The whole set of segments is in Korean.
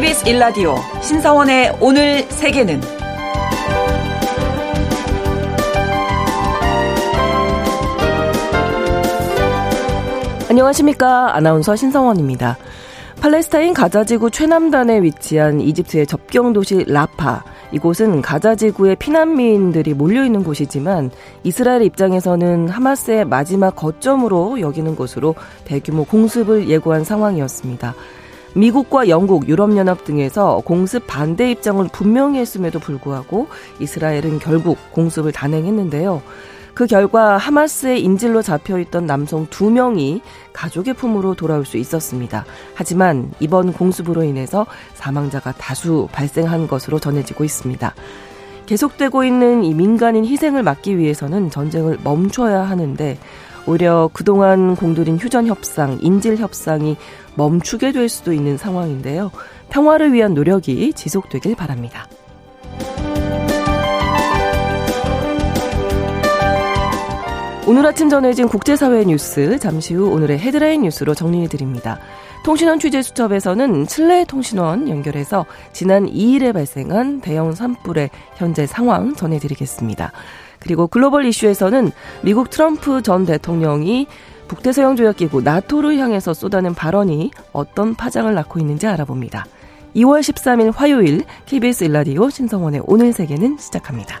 KBS 일라디오 신성원의 오늘 세계는 안녕하십니까. 아나운서 신성원입니다. 팔레스타인 가자지구 최남단에 위치한 이집트의 접경 도시 라파. 이곳은 가자지구의 피난민들이 몰려있는 곳이지만 이스라엘 입장에서는 하마스의 마지막 거점으로 여기는 곳으로 대규모 공습을 예고한 상황이었습니다. 미국과 영국, 유럽연합 등에서 공습 반대 입장을 분명히 했음에도 불구하고 이스라엘은 결국 공습을 단행했는데요. 그 결과 하마스의 인질로 잡혀 있던 남성 두 명이 가족의 품으로 돌아올 수 있었습니다. 하지만 이번 공습으로 인해서 사망자가 다수 발생한 것으로 전해지고 있습니다. 계속되고 있는 이 민간인 희생을 막기 위해서는 전쟁을 멈춰야 하는데 오히려 그동안 공들인 휴전 협상, 인질 협상이 멈추게 될 수도 있는 상황인데요. 평화를 위한 노력이 지속되길 바랍니다. 오늘 아침 전해진 국제사회 뉴스 잠시 후 오늘의 헤드라인 뉴스로 정리해 드립니다. 통신원 취재 수첩에서는 칠레 통신원 연결해서 지난 2일에 발생한 대형 산불의 현재 상황 전해드리겠습니다. 그리고 글로벌 이슈에서는 미국 트럼프 전 대통령이 북대서양 조약 기구 나토를 향해서 쏟아낸 발언이 어떤 파장을 낳고 있는지 알아봅니다. 2월 13일 화요일 KBS 일라디오 신성원의 오늘 세계는 시작합니다.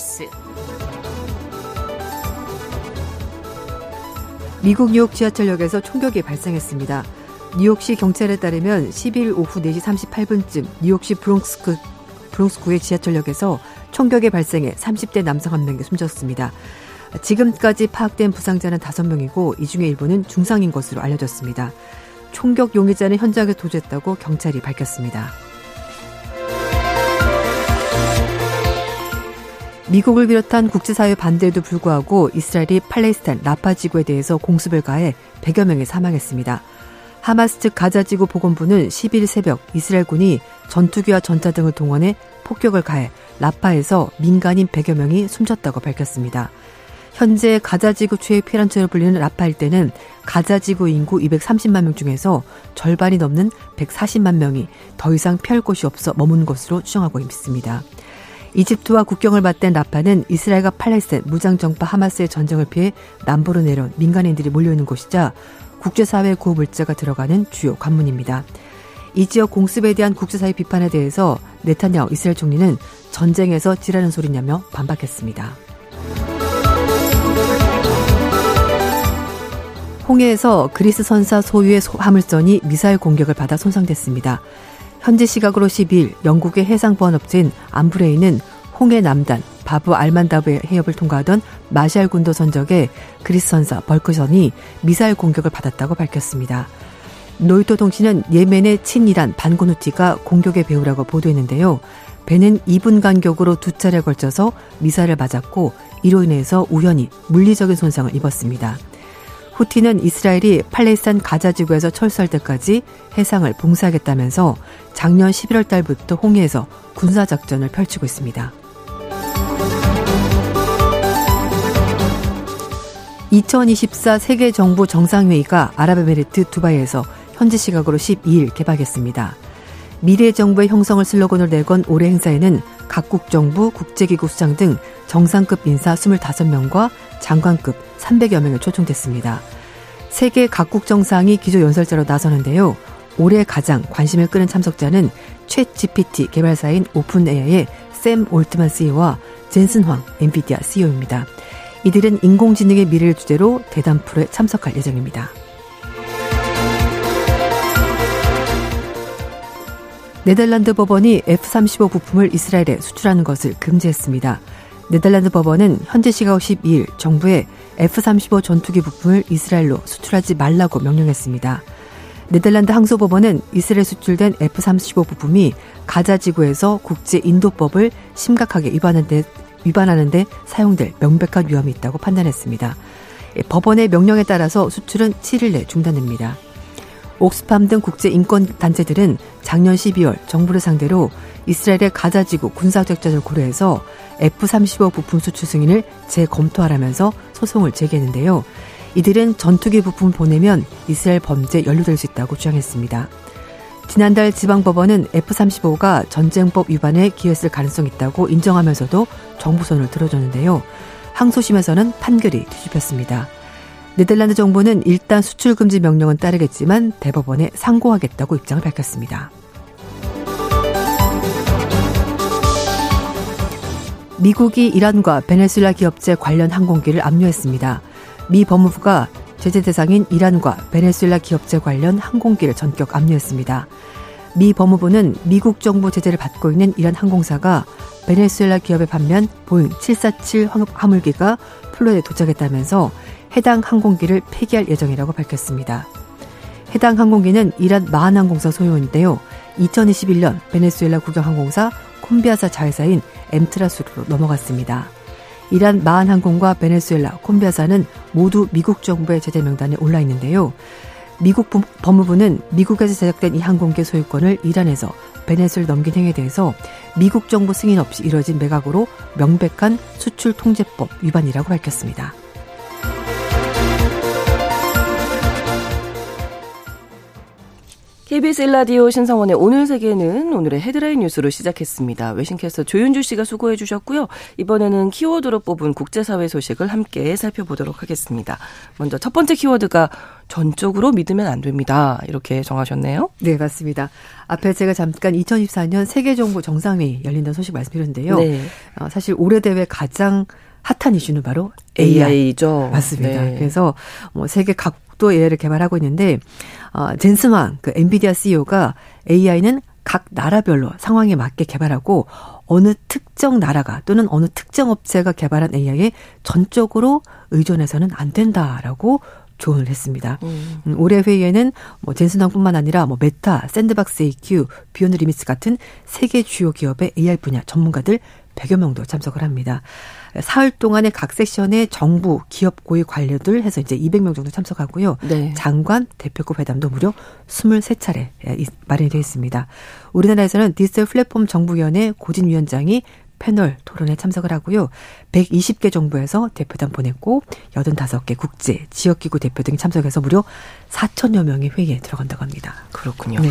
뉴스. 미국 뉴욕 지하철역에서 총격이 발생했습니다. 뉴욕시 경찰에 따르면 10일 오후 4시 38분쯤 뉴욕시 브롱스크, 브롱스구의 지하철역에서 총격이 발생해 30대 남성 한 명이 숨졌습니다. 지금까지 파악된 부상자는 5명이고 이 중에 일부는 중상인 것으로 알려졌습니다. 총격 용의자는 현장에 도주했다고 경찰이 밝혔습니다. 미국을 비롯한 국제사회 반대에도 불구하고 이스라엘이 팔레스타인 라파 지구에 대해서 공습을 가해 100여 명이 사망했습니다. 하마스 측 가자 지구 보건부는 10일 새벽 이스라엘군이 전투기와 전차 등을 동원해 폭격을 가해 라파에서 민간인 100여 명이 숨졌다고 밝혔습니다. 현재 가자지구 최애 피란처로 불리는 라파 일대는 가자지구 인구 230만 명 중에서 절반이 넘는 140만 명이 더 이상 피할 곳이 없어 머문 것으로 추정하고 있습니다. 이집트와 국경을 맞댄 라파는 이스라엘과 팔레스타인 무장정파 하마스의 전쟁을 피해 남부로 내려온 민간인들이 몰려있는 곳이자 국제사회 구호물자가 들어가는 주요 관문입니다. 이 지역 공습에 대한 국제사회 비판에 대해서 네타냐후 이스라엘 총리는 전쟁에서 지라는 소리냐며 반박했습니다. 홍해에서 그리스 선사 소유의 화물선이 미사일 공격을 받아 손상됐습니다. 현지 시각으로 12일 영국의 해상보안업체인 암브레이는 홍해 남단 바브 알만다브의 해협을 통과하던 마샬 군도 선적의 그리스 선사 벌크선이 미사일 공격을 받았다고 밝혔습니다. 로이터 통신은 예멘의 친이란 반군 후티가 공격의 배후라고 보도했는데요. 배는 2분 간격으로 두 차례 걸쳐서 미사일을 맞았고 이로 인해서 우연히 물리적인 손상을 입었습니다. 후티는 이스라엘이 팔레스타인 가자 지구에서 철수할 때까지 해상을 봉쇄하겠다면서 작년 11월 달부터 홍해에서 군사 작전을 펼치고 있습니다. 2024 세계 정부 정상회의가 아랍에미리트 두바이에서 현지 시각으로 12일 개막했습니다. 미래 정부의 형성을 슬로건으로 내건 올해 행사에는 각국 정부, 국제기구 수장 등 정상급 인사 25명과 장관급 300여 명이 초청됐습니다. 세계 각국 정상이 기조연설자로 나서는데요. 올해 가장 관심을 끄는 참석자는 최 GPT 개발사인 오픈AI의 샘 올트만 CEO와 젠슨 황 엔비디아 CEO입니다. 이들은 인공지능의 미래를 주제로 대담 프로에 참석할 예정입니다. 네덜란드 법원이 F-35 부품을 이스라엘에 수출하는 것을 금지했습니다. 네덜란드 법원은 현재 시각 12일 정부에 F-35 전투기 부품을 이스라엘로 수출하지 말라고 명령했습니다. 네덜란드 항소법원은 이스라엘 수출된 F-35 부품이 가자 지구에서 국제 인도법을 심각하게 위반하는데, 위반하는데 사용될 명백한 위험이 있다고 판단했습니다. 법원의 명령에 따라서 수출은 7일 내 중단됩니다. 옥스팜 등 국제 인권 단체들은 작년 12월 정부를 상대로 이스라엘의 가자지구 군사적자를 고려해서 F-35 부품 수출 승인을 재검토하라면서 소송을 제기했는데요. 이들은 전투기 부품 보내면 이스라엘 범죄에 연루될 수 있다고 주장했습니다. 지난달 지방법원은 F-35가 전쟁법 위반에 기했을 가능성이 있다고 인정하면서도 정부 손을 들어줬는데요. 항소심에서는 판결이 뒤집혔습니다. 네덜란드 정부는 일단 수출 금지 명령은 따르겠지만 대법원에 상고하겠다고 입장을 밝혔습니다. 미국이 이란과 베네수엘라 기업체 관련 항공기를 압류했습니다. 미 법무부가 제재 대상인 이란과 베네수엘라 기업체 관련 항공기를 전격 압류했습니다. 미 법무부는 미국 정부 제재를 받고 있는 이란 항공사가 베네수엘라 기업에 판매한 보잉 747 화물기가 플로리다에 도착했다면서 해당 항공기를 폐기할 예정이라고 밝혔습니다. 해당 항공기는 이란 마한 항공사 소유인데요. 2021년 베네수엘라 국영항공사 콤비아사 자회사인 엠트라수로 넘어갔습니다. 이란 마한 항공과 베네수엘라, 콤비아사는 모두 미국 정부의 제재 명단에 올라 있는데요. 미국 법무부는 미국에서 제작된 이 항공기 소유권을 이란에서 베네수엘 넘긴 행위에 대해서 미국 정부 승인 없이 이뤄진 매각으로 명백한 수출 통제법 위반이라고 밝혔습니다. KBS 일라디오 신성원의 오늘 세계는 오늘의 헤드라인 뉴스로 시작했습니다. 외신캐스터 조윤주 씨가 수고해 주셨고요. 이번에는 키워드로 뽑은 국제사회 소식을 함께 살펴보도록 하겠습니다. 먼저 첫 번째 키워드가 전적으로 믿으면 안 됩니다. 이렇게 정하셨네요. 네, 맞습니다. 앞에 제가 잠깐 2024년 세계정부 정상회의 열린다는 소식 말씀드렸는데요. 네. 어, 사실 올해 대회 가장 핫한 이슈는 바로 AI죠. 맞습니다. 네. 그래서 뭐 세계 각도 AI를 개발하고 있는데 어, 젠스망 그 엔비디아 CEO가 AI는 각 나라별로 상황에 맞게 개발하고 어느 특정 나라가 또는 어느 특정 업체가 개발한 AI에 전적으로 의존해서는 안 된다라고 조언을 했습니다. 음. 음 올해 회의에는 뭐 젠슨 황뿐만 아니라 뭐 메타, 샌드박스 AQ, 비욘드 리미츠 같은 세계 주요 기업의 AI 분야 전문가들 100여 명도 참석을 합니다. 사흘 동안의 각 세션에 정부, 기업 고위 관료들 해서 이제 200명 정도 참석하고요. 네. 장관, 대표급 회담도 무려 23차례 마련이 되어 있습니다. 우리나라에서는 디지털 플랫폼 정부위원회 고진위원장이 패널 토론에 참석을 하고요. 120개 정부에서 대표단 보냈고 85개 국제 지역기구 대표 등이 참석해서 무려 4천여 명의 회의에 들어간다고 합니다. 그렇군요. 네.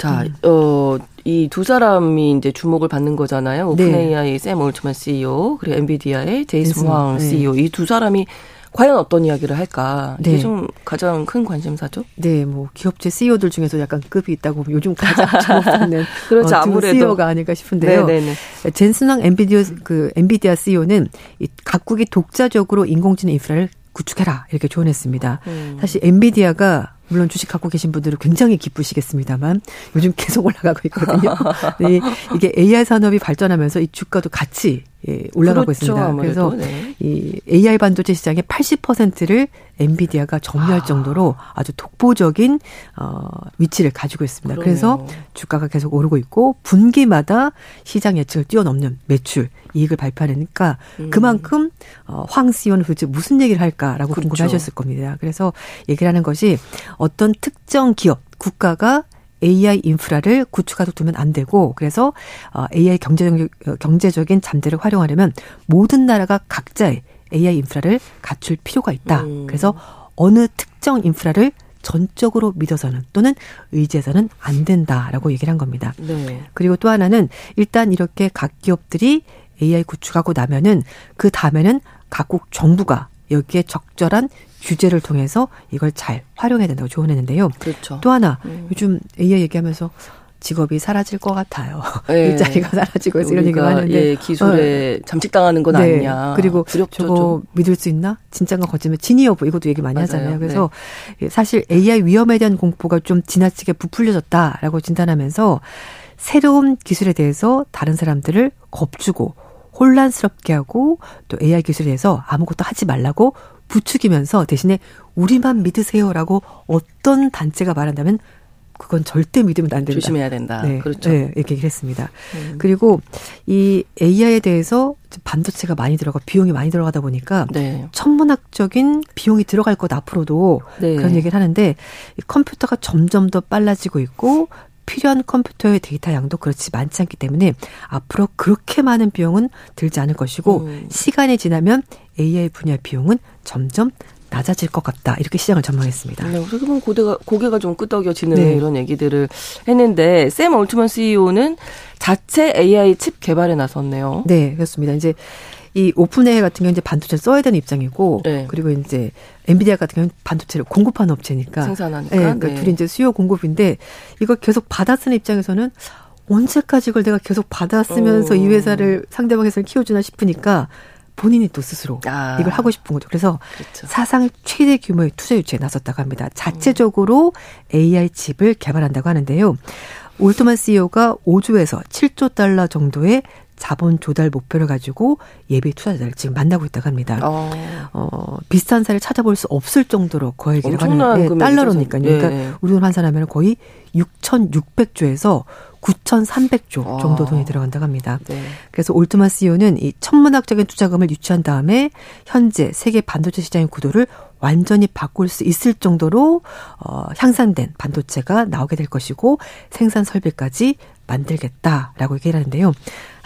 자, 음. 어, 이 두 사람이 이제 주목을 받는 거잖아요. 오픈AI 네. 샘 올트만 CEO 그리고 엔비디아의 제이슨 황 네. CEO 이 두 사람이 과연 어떤 이야기를 할까? 이게 네. 좀 가장 큰 관심사죠. 네, 뭐 기업체 CEO들 중에서 약간 급이 있다고 요즘 가장 주목받는 그렇죠. 어, 아무래도 CEO가 아닐까 싶은데요. 네네네. 젠슨왕 엔비디아 그 엔비디아 CEO는 이 각국이 독자적으로 인공지능 인프라를 구축해라 이렇게 조언했습니다. 음. 사실 엔비디아가 물론 주식 갖고 계신 분들은 굉장히 기쁘시겠습니다만 요즘 계속 올라가고 있거든요. 네, 이게 AI 산업이 발전하면서 이 주가도 같이 예, 올라가고 그렇죠, 있습니다. 아무래도, 그래서 네. 이 AI 반도체 시장의 80%를 엔비디아가 점유할 아. 정도로 아주 독보적인 어 위치를 가지고 있습니다. 그러네요. 그래서 주가가 계속 오르고 있고 분기마다 시장 예측을 뛰어넘는 매출 이익을 발표하니까 음. 그만큼 어, 황 씨오는 도대체 무슨 얘기를 할까라고 그렇죠. 궁금하셨을 겁니다. 그래서 얘기를 하는 것이 어떤 특정 기업, 국가가 AI 인프라를 구축하도록 두면 안 되고 그래서 어, AI 경제적 어, 경제적인 잠재를 활용하려면 모든 나라가 각자의 AI 인프라를 갖출 필요가 있다. 음. 그래서 어느 특정 인프라를 전적으로 믿어서는 또는 의지해서는 안 된다라고 얘기를 한 겁니다. 네. 그리고 또 하나는 일단 이렇게 각 기업들이 AI 구축하고 나면은 그 다음에는 각국 정부가 여기에 적절한 규제를 통해서 이걸 잘 활용해야 된다고 조언했는데요. 그렇죠. 또 하나 음. 요즘 AI 얘기하면서 직업이 사라질 것 같아요. 네. 일자리가 사라지고 이런 얘기가 많은데 예, 기술에 어. 잠식당하는 건 네. 아니냐. 그리고 두렵죠, 저거 좀. 믿을 수 있나? 진짠가 거짓말 진위 여부 이것도 얘기 많이 맞아요. 하잖아요. 그래서 네. 사실 AI 위험에 대한 공포가 좀 지나치게 부풀려졌다라고 진단하면서 새로운 기술에 대해서 다른 사람들을 겁주고 혼란스럽게 하고 또 AI 기술에 대해서 아무것도 하지 말라고 부추기면서 대신에 우리만 믿으세요라고 어떤 단체가 말한다면 그건 절대 믿으면 안 된다. 조심해야 된다. 네, 그렇죠. 네, 이렇게 얘기를 했습니다. 음. 그리고 이 AI에 대해서 반도체가 많이 들어가 비용이 많이 들어가다 보니까 네. 천문학적인 비용이 들어갈 것 앞으로도 네. 그런 얘기를 하는데 컴퓨터가 점점 더 빨라지고 있고 필요한 컴퓨터의 데이터 양도 그렇지 많지 않기 때문에 앞으로 그렇게 많은 비용은 들지 않을 것이고 음. 시간이 지나면 AI 분야 비용은 점점 낮아질 것 같다 이렇게 시장을 전망했습니다. 네, 어떻게 보면 고개가 고개가 좀 끄덕여지는 네. 이런 얘기들을 했는데 샘 올트먼 CEO는 자체 AI 칩 개발에 나섰네요. 네, 그렇습니다. 이제 이 오픈AI 같은 경우는 이제 반도체를 써야 되는 입장이고 네. 그리고 이제 엔비디아 같은 경우는 반도체를 공급하는 업체니까 생산하니까 네, 그러니까 네. 둘이 이제 수요 공급인데 이걸 계속 받아 쓰는 입장에서는 언제까지 이걸 내가 계속 받아 쓰면서 어. 이 회사를 상대방 회사를 키워주나 싶으니까 본인이 또 스스로 아. 이걸 하고 싶은 거죠. 그래서 그렇죠. 사상 최대 규모의 투자 유치에 나섰다고 합니다. 자체적으로 AI 칩을 개발한다고 하는데요. 올트만 CEO가 5조에서 7조 달러 정도의 자본 조달 목표를 가지고 예비 투자자를 지금 만나고 있다고 합니다. 어. 어 비슷한 사례를 찾아볼 수 없을 정도로 거액이라고 하는데 네, 달러로니까요. 그러니까 네. 그러니까 우리 돈 환산하면 거의 6,600조에서 9,300조 정도 돈이 들어간다고 합니다. 네. 그래서 올트만 CEO는 이 천문학적인 투자금을 유치한 다음에 현재 세계 반도체 시장의 구도를 완전히 바꿀 수 있을 정도로 어 향상된 반도체가 나오게 될 것이고 생산 설비까지 만들겠다라고 얘기를 하는데요.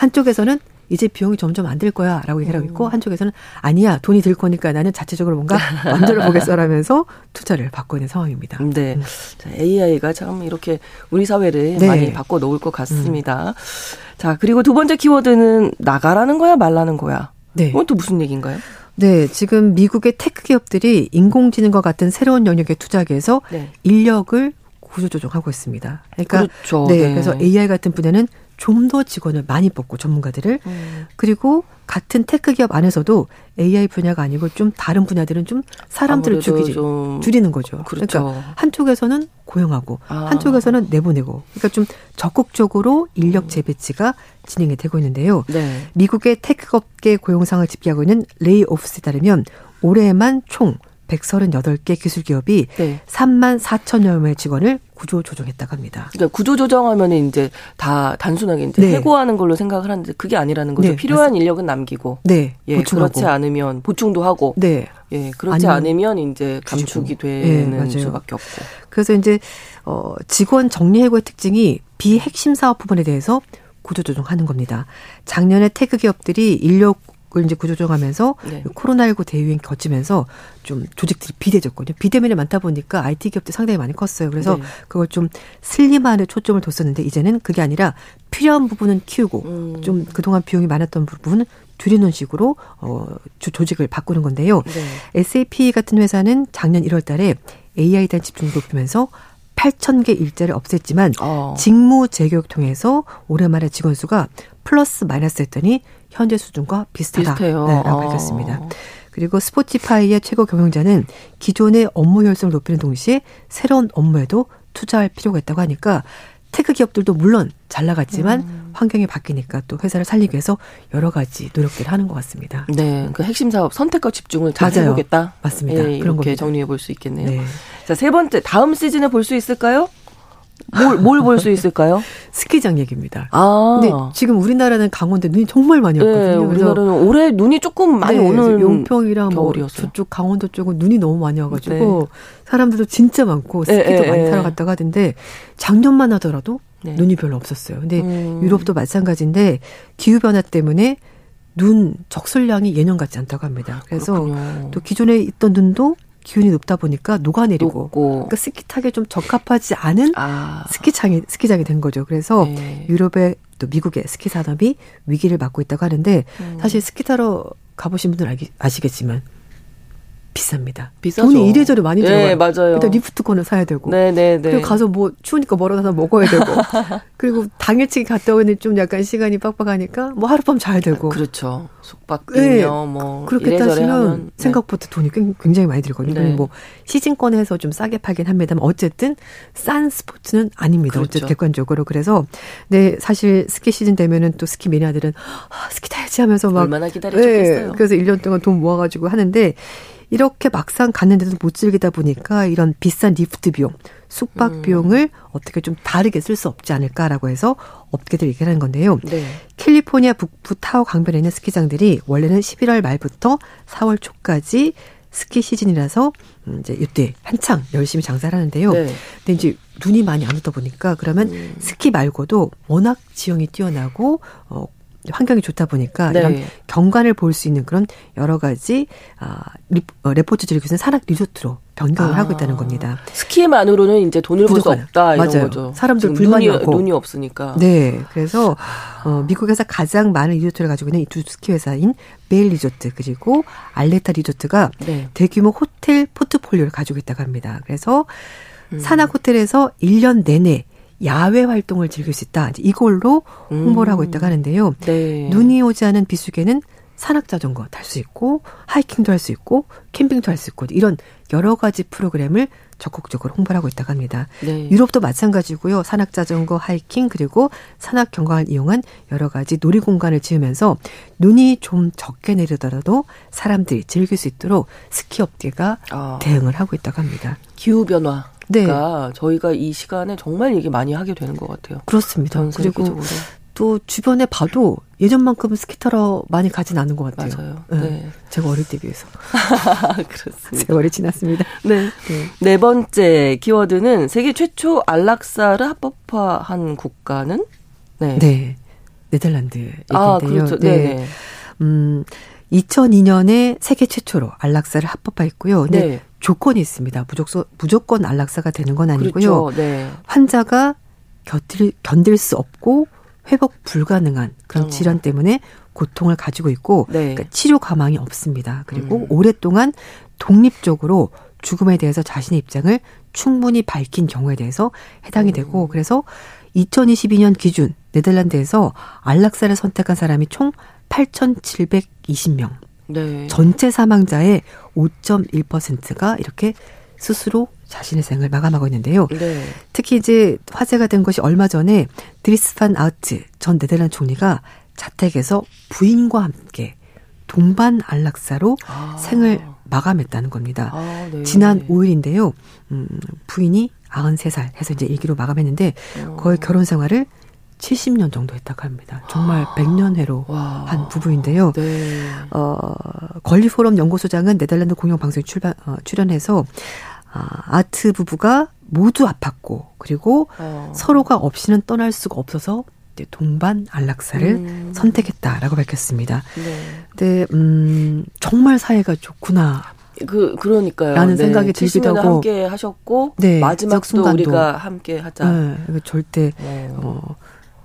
한쪽에서는 이제 비용이 점점 안 들 거야 라고 얘기를 하고 있고 음. 한쪽에서는 아니야 돈이 들 거니까 나는 자체적으로 뭔가 만들어 보겠어라면서 투자를 받고 있는 상황입니다. 네. 음. 자, AI가 참 이렇게 우리 사회를 네. 많이 바꿔 놓을 것 같습니다. 음. 자, 그리고 두 번째 키워드는 나가라는 거야 말라는 거야. 네. 이건 또 무슨 얘기인가요? 네, 지금 미국의 테크 기업들이 인공지능과 같은 새로운 영역에 투자하기 위해서 네. 인력을 구조조정하고 있습니다. 그러니까 그렇죠. 네, 네. 그래서 AI 같은 분야는 좀 더 직원을 많이 뽑고 전문가들을 음. 그리고 같은 테크 기업 안에서도 AI 분야가 아니고 좀 다른 분야들은 좀 사람들을 죽이지 좀 줄이는 거죠. 그렇죠. 그러니까 한쪽에서는 고용하고 아. 한쪽에서는 내보내고 그러니까 좀 적극적으로 인력 재배치가 진행이 되고 있는데요. 네. 미국의 테크업계 고용 상황을 집계하고 있는 레이오프스에 따르면 올해만 총 138개 기술 기업이 네. 3만 4천여 명의 직원을 구조 조정했다고 합니다. 그러니까 구조 조정하면 이제 다 단순하게 이제 네. 해고하는 걸로 생각을 하는데 그게 아니라는 거죠. 네. 필요한 맞습니다. 인력은 남기고, 네. 예, 보충하고. 그렇지 않으면 보충도 하고, 네. 예, 그렇지 않으면 이제 감축이 되는 네, 수밖에 없고. 그래서 이제 어 직원 정리 해고의 특징이 비핵심 사업 부분에 대해서 구조 조정하는 겁니다. 작년에 테크 기업들이 인력 그걸 이제 구조조정하면서 네. 코로나19 대유행 거치면서 좀 조직들이 비대해졌거든요. 비대면이 많다 보니까 IT 기업들 상당히 많이 컸어요. 그래서 네. 그걸 좀 슬림화하는 데 초점을 뒀었는데 이제는 그게 아니라 필요한 부분은 키우고 음. 좀 그동안 비용이 많았던 부분은 줄이는 식으로 어 조직을 바꾸는 건데요. 네. SAP 같은 회사는 작년 1월 달에 AI에 대한 집중을 높이면서 8천 개 일자리를 없앴지만 어. 직무 재교육 통해서 올해 말에 직원 수가 플러스 마이너스 했더니 현재 수준과 비슷하다라고 네, 어. 밝혔습니다. 그리고 스포티파이의 최고 경영자는 기존의 업무 효율성을 높이는 동시에 새로운 업무에도 투자할 필요가 있다고 하니까 테크 기업들도 물론 잘 나갔지만 음. 환경이 바뀌니까 또 회사를 살리기 위해서 여러 가지 노력들을 하는 것 같습니다. 네, 그 핵심 사업 선택과 집중을 잘 맞아요. 해보겠다. 맞습니다. 예, 그런 이렇게 정리해 볼 수 있겠네요. 네. 자, 세 번째 다음 시즌에 볼 수 있을까요? 뭘, 뭘 볼 수 있을까요? 스키장 얘기입니다. 아. 근데 지금 우리나라는 강원도 눈이 정말 많이 네, 왔거든요. 네, 우리나라는 올해 눈이 조금 많이 네, 오는 용평이랑 뭐 겨울이었어요. 저쪽 강원도 쪽은 눈이 너무 많이 와가지고 네. 사람들도 진짜 많고 네, 스키도 네, 많이 타러 갔다고 하던데 작년만 하더라도 눈이 별로 없었어요. 근데 음. 유럽도 마찬가지인데 기후 변화 때문에 눈 적설량이 예년 같지 않다고 합니다. 그래서 그렇군요. 또 기존에 있던 눈도 기온이 높다 보니까 녹아내리고 높고. 그러니까 스키 타기에 좀 적합하지 않은 아. 스키장이 스키장이 된 거죠. 그래서 네. 유럽의 또 미국의 스키 산업이 위기를 맞고 있다고 하는데 음. 사실 스키 타러 가보신 분들 알 아시겠지만 비쌉니다. 비싸죠. 돈이 이래저래 많이 네, 들어가요. 맞아요. 일단 리프트권을 사야 되고. 네, 네, 네. 그리고 가서 뭐 추우니까 뭘 또 먹어야 되고. 그리고 당일치기 갔다 오는 좀 약간 시간이 빡빡하니까 뭐 하룻밤 자야 되고. 그렇죠. 숙박비며 네. 뭐 그렇게 따지면 하면, 네. 생각보다 돈이 굉- 굉장히 많이 들거든요. 네. 뭐 시즌권 해서 좀 싸게 팔긴 합니다만 어쨌든 싼 스포츠는 아닙니다. 그렇죠. 어쨌든 객관적으로 그래서 네 사실 스키 시즌 되면은 또 스키 매니아들은 아, 스키 타야지 하면서 막 얼마나 기다리셨겠어요. 네, 그래서 1년 동안 돈 모아가지고 하는데 이렇게 막상 갔는데도 못 즐기다 보니까 이런 비싼 리프트 비용, 숙박 음. 비용을 어떻게 좀 다르게 쓸 수 없지 않을까라고 해서 업계들 얘기하는 건데요. 네. 캘리포니아 북부 타호 강변에 있는 스키장들이 원래는 11월 말부터 4월 초까지 스키 시즌이라서 음, 이제 이때 한창 열심히 장사를 하는데요. 네. 근데 이제 눈이 많이 안 오다 보니까 그러면 음. 스키 말고도 워낙 지형이 뛰어나고 어 환경이 좋다 보니까 네. 이런 경관을 볼 수 있는 그런 여러 가지 아 리, 어, 레포츠들이 그것은 산악 리조트로 변경을 아. 하고 있다는 겁니다. 스키만으로는 이제 돈을 벌 수. 없다 이런 맞아요. 거죠. 사람들 불만이 눈이, 많고. 눈이 없으니까. 네, 그래서 어, 미국에서 가장 많은 리조트를 가지고 있는 이 두 스키 회사인 베일 리조트 그리고 알테라 리조트가 네. 대규모 호텔 포트폴리오를 가지고 있다고 합니다. 그래서 음. 산악 호텔에서 1년 내내 야외 활동을 즐길 수 있다. 이걸로 홍보를 하고 있다고 하는데요. 음. 네. 눈이 오지 않은 비수기에는 산악 자전거 탈 수 있고 하이킹도 할 수 있고 캠핑도 할 수 있고 이런 여러 가지 프로그램을 적극적으로 홍보를 하고 있다고 합니다. 네. 유럽도 마찬가지고요. 산악 자전거, 하이킹 그리고 산악 경관을 이용한 여러 가지 놀이 공간을 지으면서 눈이 좀 적게 내리더라도 사람들이 즐길 수 있도록 스키 업계가 아, 대응을 하고 있다고 합니다. 기후 변화 가 네. 저희가 이 시간에 정말 얘기 많이 하게 되는 것 같아요. 그렇습니다. 전 그리고 세계적으로. 또 주변에 봐도 예전만큼 스키 타러 많이 가진 않은 것 같아요. 맞아요. 네. 네. 제가 어릴 때 비해서 그렇습니다. 세월이 지났습니다. 네. 네. 네 번째 키워드는 세계 최초 안락사를 합법화한 국가는 네. 네. 네덜란드 얘기인데요. 아, 그렇죠. 네. 네. 음, 2002년에 세계 최초로 안락사를 합법화했고요. 네. 조건이 있습니다. 무조건, 무조건 안락사가 되는 건 아니고요. 그렇죠. 네. 환자가 곁을, 견딜 수 없고 회복 불가능한 그런 어. 질환 때문에 고통을 가지고 있고 네. 그러니까 치료 가망이 없습니다. 그리고 음. 오랫동안 독립적으로 죽음에 대해서 자신의 입장을 충분히 밝힌 경우에 대해서 해당이 음. 되고 그래서 2022년 기준 네덜란드에서 안락사를 선택한 사람이 총 8,720명. 네. 전체 사망자의 5.1%가 이렇게 스스로 자신의 생을 마감하고 있는데요. 네. 특히 이제 화제가 된 것이 얼마 전에 드리스 판 아우트 전 네덜란드 총리가 자택에서 부인과 함께 동반 안락사로 아. 생을 마감했다는 겁니다. 아, 네. 지난 5일인데요. 음, 부인이 93살 해서 이제 일기로 마감했는데 어. 거의 결혼 생활을 70년 정도 했다고 합니다. 정말 100년회로 와. 한 부부인데요. 네. 어, 권리포럼 연구소장은 네덜란드 공영방송에 출발, 어, 출연해서 아, 아트 부부가 모두 아팠고 그리고 어. 서로가 없이는 떠날 수가 없어서 동반 안락사를 음. 선택했다라고 밝혔습니다. 네. 근데 음, 정말 사이가 좋구나. 그 그러니까요. 라는 생각이 70년을 들기도 하고. 함께 하셨고 네, 마지막도 적 순간도. 우리가 함께 하자. 네, 절대 어.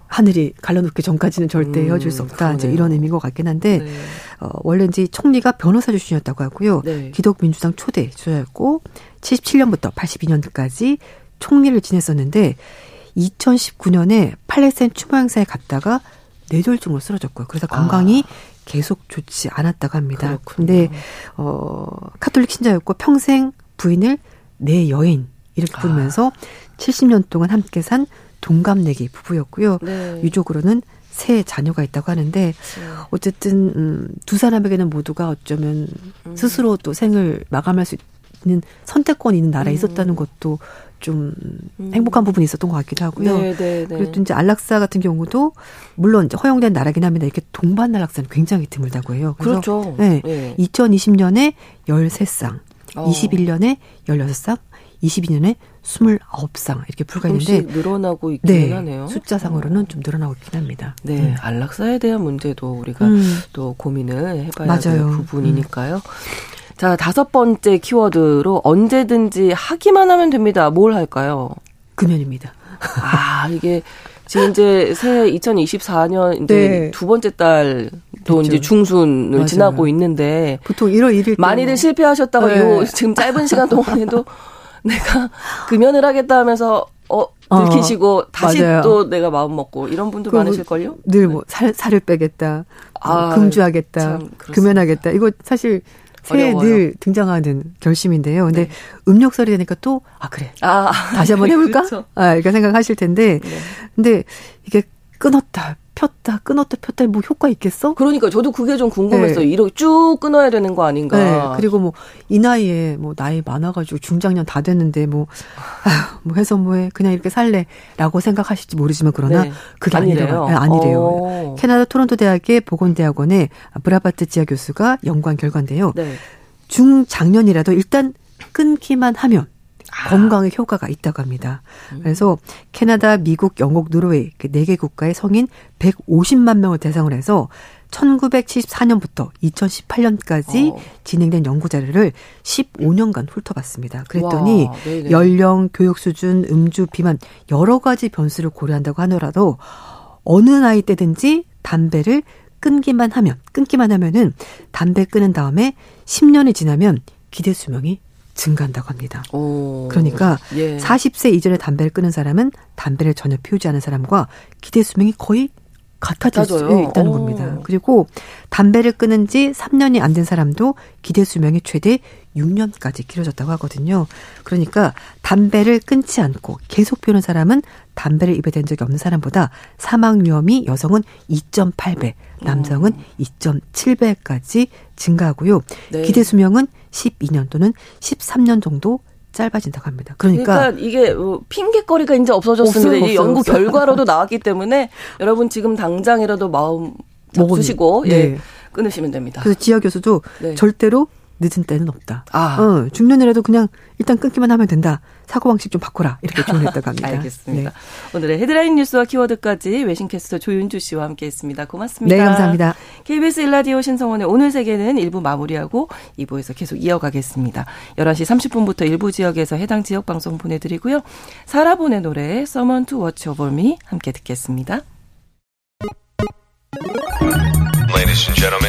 어, 하늘이 갈라놓기 전까지는 절대 음, 헤어질 수 없다. 이제 그러네요. 이런 의미인 것 같긴 한데 네. 어, 원래 이제 총리가 변호사 출신이었다고 하고요. 네. 기독민주당 초대 주자였고 77년부터 82년까지 총리를 지냈었는데 2019년에 팔레스타인 추모 행사에 갔다가 뇌졸중으로 쓰러졌고요. 그래서 건강이 계속 좋지 않았다고 합니다. 아. 그렇군요. 근데 어 카톨릭 신자였고 평생 부인을 내 여인 이렇게 아. 부르면서 70년 동안 함께 산 동갑내기 부부였고요. 네. 유족으로는 세 자녀가 있다고 하는데 어쨌든 음, 두 사람에게는 모두가 어쩌면 음. 스스로 또 생을 마감할 수 있는 선택권이 있는 나라에 음. 있었다는 것도 좀 음. 행복한 부분이 있었던 것 같기도 하고요. 네, 네, 네. 그리고 또 이제 안락사 같은 경우도 물론 이제 허용된 나라긴 합니다. 이렇게 동반 안락사는 굉장히 드물다고 해요. 그래서 그렇죠. 네. 네. 2020년에 13쌍, 어. 21년에 16쌍, 22년에 29쌍 이렇게 불과했는데 늘어나고 있긴 네, 하네요. 숫자상으로는 좀 늘어나고 있긴 합니다. 네, 음. 안락사에 대한 문제도 우리가 음. 또 고민을 해봐야 맞아요. 음. 될 부분이니까요. 자, 다섯 번째 키워드로 언제든지 하기만 하면 됩니다. 뭘 할까요? 금연입니다. 아, 이게 지금 이제 새해 2024년 이제 네. 두 번째 달도 그렇죠. 이제 중순을 맞아요. 지나고 있는데 보통 1월 1일 많이들 실패하셨다가 네. 요 지금 짧은 시간 동안에도 내가 금연을 하겠다 하면서 어 들키시고 어, 다시 맞아요. 또 내가 마음 먹고 이런 분도 많으실걸요? 늘뭐 네. 살을 빼겠다, 뭐 아, 금주하겠다, 금연하겠다. 이거 사실 새해 늘 등장하는 결심인데요. 근데 네. 음력설이 되니까 또, 아, 그래. 아, 다시 한번 해볼까? 그렇죠. 아, 이렇게 생각하실 텐데. 네. 근데 이게 끊었다, 폈다, 끊었다, 폈다, 뭐 효과 있겠어? 그러니까 저도 그게 좀 궁금했어요. 네. 이렇게 쭉 끊어야 되는 거 아닌가. 네. 그리고 뭐, 이 나이에 뭐, 나이 많아가지고 중장년 다 됐는데 뭐, 아휴, 뭐 해서 뭐해. 그냥 이렇게 살래. 라고 생각하실지 모르지만 그러나 네. 그게 아니래요. 네, 아니래요. 오. 캐나다 토론토 대학의 보건대학원의 브라바트 지하 교수가 연구한 결과인데요. 네. 중장년이라도 일단 끊기만 하면 아. 건강에 효과가 있다고 합니다. 음. 그래서 캐나다, 미국, 영국, 노르웨이 그4개 국가의 성인 150만 명을 대상으로 해서 1974년부터 2018년까지 어. 진행된 연구 자료를 15년간 훑어봤습니다. 그랬더니 와, 연령, 교육 수준, 음주, 비만 여러 가지 변수를 고려한다고 하더라도 어느 나이 때든지 담배를 끊기만 하면 끊기만 하면은 담배 끊은 다음에 10년이 지나면 기대 수명이 증가한다고 합니다. 오, 그러니까 예. 40세 이전에 담배를 끊은 사람은 담배를 전혀 피우지 않은 사람과 기대 수명이 거의 같아질 수 있다는 오. 겁니다. 그리고 담배를 끊은 지 3년이 안 된 사람도 기대 수명이 최대 6년까지 길어졌다고 하거든요. 그러니까 담배를 끊지 않고 계속 피우는 사람은 담배를 입에 댄 적이 없는 사람보다 사망 위험이 여성은 2.8배, 남성은 2.7배까지 증가하고요. 네. 기대 수명은 12년 또는 13년 정도 짧아진다고 합니다. 그러니까, 그러니까 이게 뭐 핑계거리가 이제 없어졌습니다. 없어요, 없어요, 연구 없어요. 결과로도 나왔기 때문에 여러분 지금 당장이라도 마음 잡수시고 예, 네. 끊으시면 됩니다. 그래서 지하 교수도 네. 절대로 늦은 때는 없다. 아. 어, 중년이라도 그냥 일단 끊기만 하면 된다. 사고방식 좀 바꿔라. 이렇게 조언했다고 합니다. 알겠습니다. 네. 오늘의 헤드라인 뉴스와 키워드까지 외신캐스터 조윤주 씨와 함께 했습니다. 고맙습니다. 네, 감사합니다. KBS 일라디오 신성원의 오늘 세계는 1부 마무리하고 2부에서 계속 이어가겠습니다. 11시 30분부터 일부 지역에서 해당 지역 방송 보내드리고요. 사라본의 노래 Someone to Watch Over Me 함께 듣겠습니다. Ladies and gentlemen.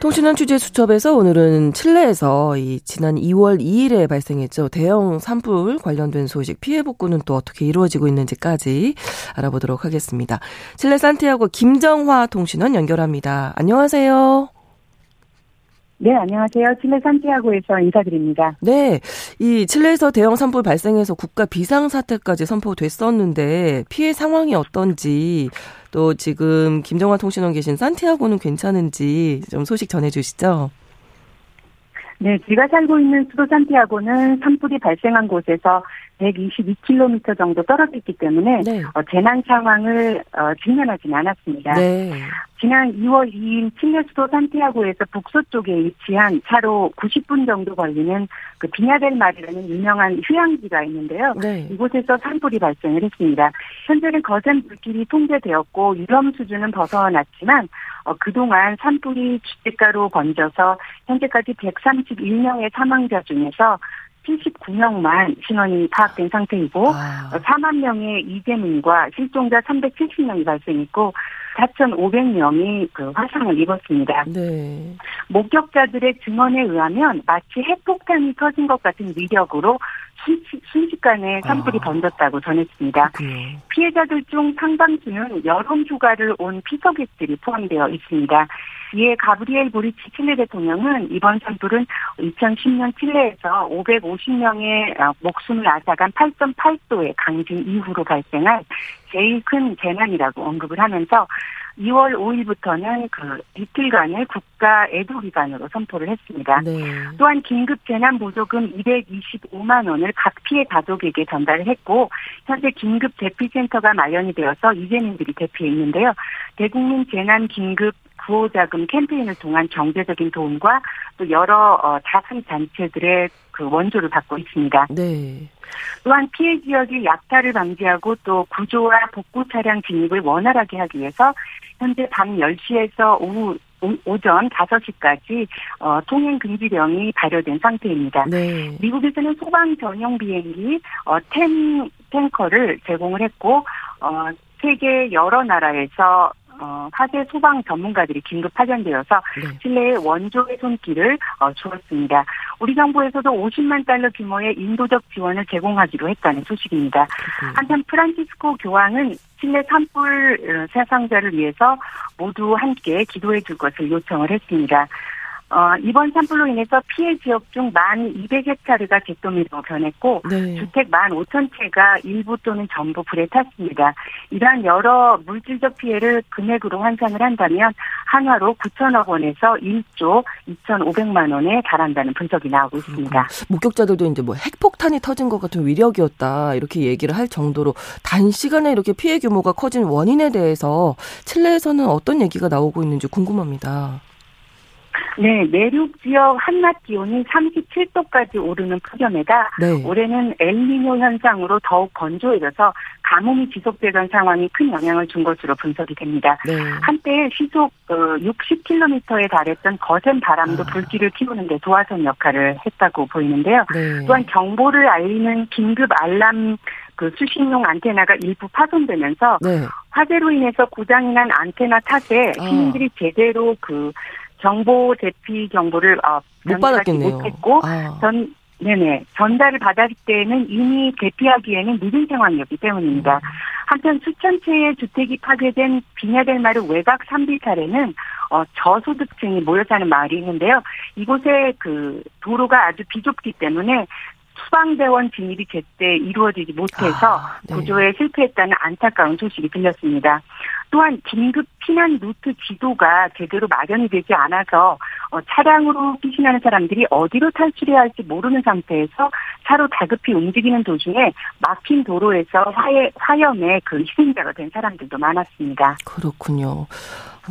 통신원 취재 수첩에서 오늘은 칠레에서 이 지난 2월 2일에 발생했죠. 대형 산불 관련된 소식 피해 복구는 또 어떻게 이루어지고 있는지까지 알아보도록 하겠습니다. 칠레 산티아고 김정화 통신원 연결합니다. 안녕하세요. 네, 안녕하세요. 칠레 산티아고에서 인사드립니다. 네, 이 칠레에서 대형 산불 발생해서 국가 비상 사태까지 선포됐었는데 피해 상황이 어떤지 또 지금 김정화 통신원 계신 산티아고는 괜찮은지 좀 소식 전해주시죠. 네, 제가 살고 있는 수도 산티아고는 산불이 발생한 곳에서 122km 정도 떨어져 있기 때문에 네. 어, 재난 상황을 어, 직면하지는 않았습니다. 네. 지난 2월 2일 칠레 수도 산티아고에서 북서쪽에 위치한 차로 90분 정도 걸리는 그 비냐델 마리라는 유명한 휴양지가 있는데요. 네. 이곳에서 산불이 발생을 했습니다. 현재는 거센 불길이 통제되었고 위험 수준은 벗어났지만 어, 그동안 산불이 주택가로 번져서 현재까지 131명의 사망자 중에서 79명만 신원이 파악된 상태이고 아. 4만 명의 이재민과 실종자 370명이 발생했고 4,500명이 그 화상을 입었습니다. 네. 목격자들의 증언에 의하면 마치 핵폭탄이 터진 것 같은 위력으로 순식간에 산불이 아. 번졌다고 전했습니다. 그 피해자들 중 상당수는 여름 휴가를 온 피서객들이 포함되어 있습니다. 이에 가브리엘 보리치 칠레 대통령은 이번 산불은 2010년 칠레에서 550명의 어, 목숨을 앗아간 8.8도의 강진 이후로 발생한 제일 큰 재난이라고 언급을 하면서 2월 5일부터는 그 이틀간의 국가 애도 기간으로 선포를 했습니다. 네. 또한 긴급 재난 보조금 225만 원을 각 피해 가족에게 전달을 했고 현재 긴급 대피 센터가 마련이 되어서 이재민들이 대피해 있는데요. 대국민 재난 긴급 구호자금 캠페인을 통한 경제적인 도움과 또 여러 어, 자선 단체들의 그 원조를 받고 있습니다. 네. 또한 피해 지역의 약탈을 방지하고 또 구조와 복구 차량 진입을 원활하게 하기 위해서 현재 밤 10시에서 오후 오전 5시까지 어, 통행 금지령이 발효된 상태입니다. 네. 미국에서는 소방 전용 비행기 어, 탱, 탱커를 제공을 했고 어, 세계 여러 나라에서 어, 화재 소방 전문가들이 긴급 파견되어서 네. 실내에 원조의 손길을 어, 주었습니다. 우리 정부에서도 50만 달러 규모의 인도적 지원을 제공하기로 했다는 소식입니다. 네. 한편 프란치스코 교황은 실내 산불 사상자를 위해서 모두 함께 기도해 줄 것을 요청을 했습니다. 어, 이번 산불로 인해서 피해 지역 중만 200헥타르가 잿더미로 변했고 네. 주택 만 5천 채가 일부 또는 전부 불에 탔습니다. 이러한 여러 물질적 피해를 금액으로 환산을 한다면 한화로 9천억 원에서 1조 2,500만 원에 달한다는 분석이 나오고 있습니다. 목격자들도 이제 뭐 핵폭탄이 터진 것 같은 위력이었다 이렇게 얘기를 할 정도로 단시간에 이렇게 피해 규모가 커진 원인에 대해서 칠레에서는 어떤 얘기가 나오고 있는지 궁금합니다. 네, 내륙 지역 한낮 기온이 37도까지 오르는 폭염에다 네. 올해는 엘니뇨 현상으로 더욱 건조해져서 가뭄이 지속되던 상황이 큰 영향을 준 것으로 분석이 됩니다. 네. 한때 시속 60km에 어, 달했던 거센 바람도 아. 불길을 키우는 데 도화선 역할을 했다고 보이는데요. 네. 또한 정보를 알리는 긴급 알람 그 수신용 안테나가 일부 파손되면서 네. 화재로 인해서 고장이 난 안테나 탓에 아. 시민들이 아. 제대로 그 정보 대피 정보를 어, 못 받았겠네요. 못했고 아. 전 네네 전달을 받았을 때는 이미 대피하기에는 늦은 상황이었기 때문입니다. 음. 한편 수천 채의 주택이 파괴된 비냐델 마루 외곽 산비탈에는 어, 저소득층이 모여 사는 마을이 있는데요. 이곳에 그 도로가 아주 비좁기 때문에 수방대원 진입이 제때 이루어지지 못해서 아, 네. 구조에 실패했다는 안타까운 소식이 들렸습니다. 또한 긴급 피난 루트 지도가 제대로 마련이 되지 않아서 어, 차량으로 피신하는 사람들이 어디로 탈출해야 할지 모르는 상태에서 차로 다급히 움직이는 도중에 막힌 도로에서 화해, 화염에 그 희생자가 된 사람들도 많았습니다. 그렇군요.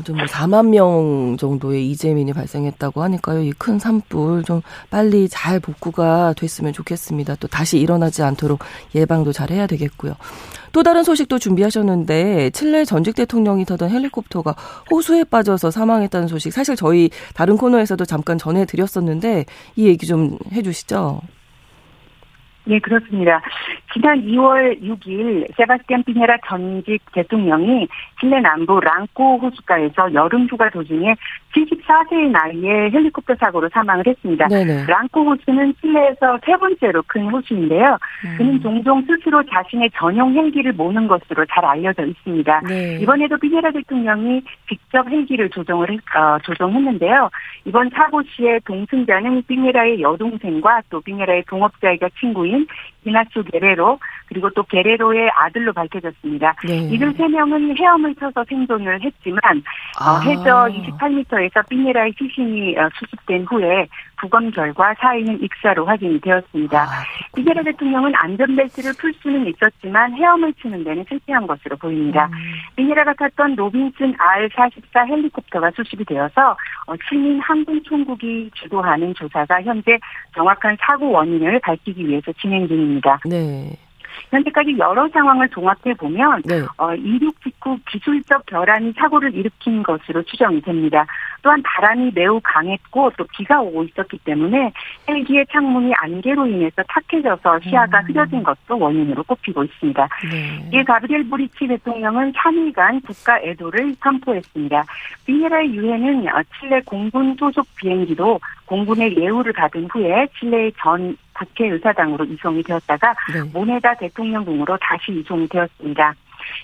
뭐 4만 명 정도의 이재민이 발생했다고 하니까요. 이 큰 산불 좀 빨리 잘 복구가 됐으면 좋겠습니다. 또 다시 일어나지 않도록 예방도 잘 해야 되겠고요. 또 다른 소식도 준비하셨는데 칠레 전직 대통령이 타던 헬리콥터가 호수에 빠져서 사망했다는 소식 사실 저희 다른 코너에서도 잠깐 전해드렸었는데 이 얘기 좀 해주시죠. 네, 그렇습니다. 지난 2월 6일 세바스티안 피네라 전직 대통령이 칠레 남부 랑코 호숫가에서 여름 휴가 도중에 74세의 나이에 헬리콥터 사고로 사망을 했습니다. 네네. 랑코 호수는 칠레에서 세 번째로 큰 호수인데요. 음. 그는 종종 스스로 자신의 전용 헬기를 모는 것으로 잘 알려져 있습니다. 네. 이번에도 피네라 대통령이 직접 헬기를 조종을 어, 조종했는데요. 이번 사고 시에 동승자는 피네라의 여동생과 또 피네라의 동업자이자 친구인 이나초 게레로 그리고 또 게레로의 아들로 밝혀졌습니다. 네. 이들 세 명은 헤엄을 쳐서 생존을 했지만 어, 아. 어, 해저 28m에서 삐녜라의 시신이 어, 수습된 후에 부검 결과 사인은 익사로 확인이 되었습니다. 아, 삐녜라 대통령은 안전벨트를 풀 수는 있었지만 헤엄을 치는 데는 실패한 것으로 보입니다. 음. 삐녜라가 탔던 로빈슨 R-44 헬리콥터가 수습이 되어서 어, 시민 항공 총국이 주도하는 조사가 현재 정확한 사고 원인을 밝히기 위해서 진행 중입니다. 네. 현재까지 여러 상황을 종합해 보면 네. 어, 이륙 직후 기술적 결함이 사고를 일으킨 것으로 추정이 됩니다. 또한 바람이 매우 강했고 또 비가 오고 있었기 때문에 헬기의 창문이 안개로 인해서 탁해져서 시야가 음. 흐려진 것도 원인으로 꼽히고 있습니다. 네. 이 가브리엘 보리치 대통령은 3일간 국가 애도를 선포했습니다. 비에라의 유해는 어, 칠레 공군 소속 비행기도 공군의 예우를 받은 후에 칠레의 전 국회의사당으로 이송이 되었다가 네. 모네다 대통령궁으로 다시 이송이 되었습니다.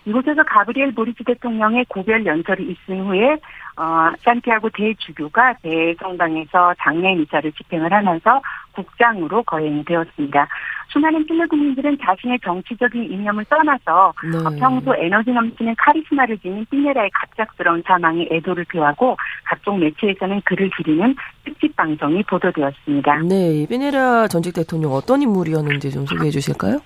이곳에서 가브리엘 보리치 대통령의 고별 연설이 있은 후에 어, 산티아고 대주교가 대성당에서 장례 미사를 집행을 하면서 국장으로 거행이 되었습니다. 수많은 칠레 국민들은 자신의 정치적인 이념을 떠나서 네. 어, 평소 에너지 넘치는 카리스마를 지닌 피네라의 갑작스러운 사망에 애도를 표하고 각종 매체에서는 그를 기리는 특집 방송이 보도되었습니다. 네, 피네라 전직 대통령 어떤 인물이었는지 좀 소개해 주실까요?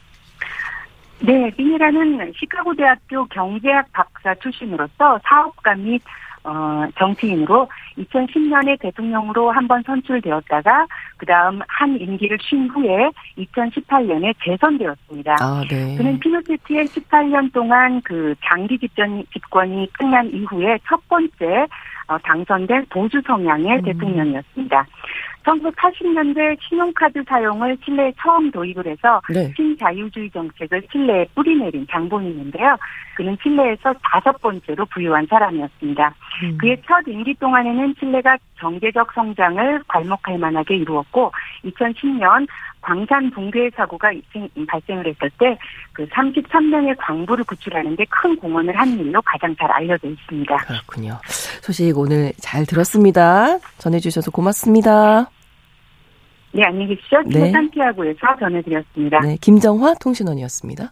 네, 피네라는 시카고 대학교 경제학 박사 출신으로서 사업가 및 어, 정치인으로 2010년에 대통령으로 한 번 선출되었다가 그 다음 한 임기를 쉰 후에 2018년에 재선되었습니다. 아, 네. 그는 피노체트의 18년 동안 그 장기 집권, 집권이 끝난 이후에 첫 번째 어, 당선된 보수 성향의 음. 대통령이었습니다. 1980년대 신용카드 사용을 칠레에 처음 도입을 해서 네. 신자유주의 정책을 칠레에 뿌리내린 장본인인데요. 그는 칠레에서 다섯 번째로 부유한 사람이었습니다. 음. 그의 첫 임기 동안에는 칠레가 경제적 성장을 괄목할 만하게 이루었고 2010년 광산 붕괴 사고가 발생을 했을 때 그 33명의 광부를 구출하는 데 큰 공헌을 한 일로 가장 잘 알려져 있습니다. 그렇군요. 소식 오늘 잘 들었습니다. 전해주셔서 고맙습니다. 네, 안녕히 계십시오. 네. 산티아고에서 전해드렸습니다. 네, 김정화 통신원이었습니다.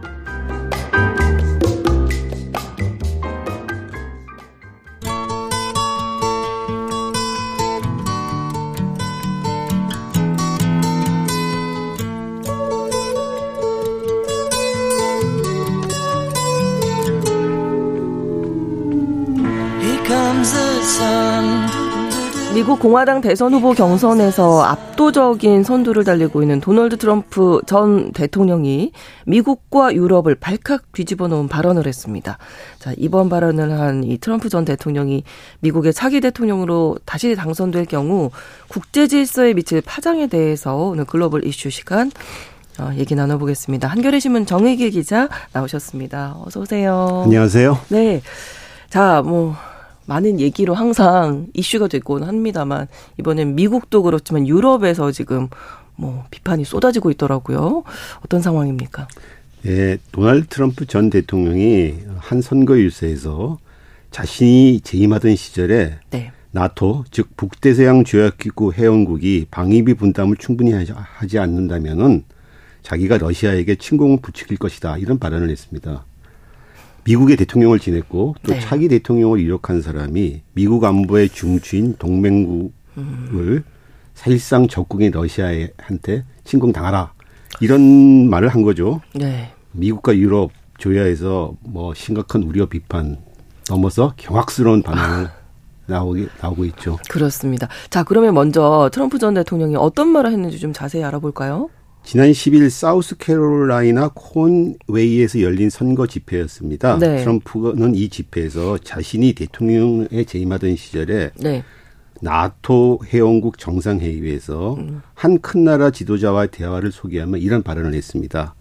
미국 공화당 대선 후보 경선에서 압도적인 선두를 달리고 있는 도널드 트럼프 전 대통령이 미국과 유럽을 발칵 뒤집어 놓은 발언을 했습니다. 자, 이번 발언을 한 이 트럼프 전 대통령이 미국의 차기 대통령으로 다시 당선될 경우 국제 질서에 미칠 파장에 대해서 오늘 글로벌 이슈 시간 어, 얘기 나눠보겠습니다. 한겨레 신문 정의길 기자 나오셨습니다. 어서 오세요. 안녕하세요. 네. 자, 뭐 많은 얘기로 항상 이슈가 되곤 합니다만 이번엔 미국도 그렇지만 유럽에서 지금 뭐 비판이 쏟아지고 있더라고요. 어떤 상황입니까? 예, 도널드 트럼프 전 대통령이 한 선거 유세에서 자신이 재임하던 시절에 네. 나토 즉 북대서양 조약기구 회원국이 방위비 분담을 충분히 하지 않는다면은 자기가 러시아에게 침공을 부추길 것이다 이런 발언을 했습니다. 미국의 대통령을 지냈고 또 네. 차기 대통령을 이력한 사람이 미국 안보의 중추인 동맹국을 음. 사실상 적국인 러시아한테 침공당하라 이런 말을 한 거죠. 네. 미국과 유럽 조야에서 뭐 심각한 우려 비판 넘어서 경악스러운 반응을 아. 나오기 나오고 있죠. 그렇습니다. 자 그러면 먼저 트럼프 전 대통령이 어떤 말을 했는지 좀 자세히 알아볼까요? 지난 10일 사우스캐롤라이나 콘웨이에서 열린 선거 집회였습니다. 네. 트럼프는 이 집회에서 자신이 대통령에 재임하던 시절에 네. 나토 회원국 정상회의에서 음. 한큰 나라 지도자와 대화를 소개하며 이런 발언을 했습니다.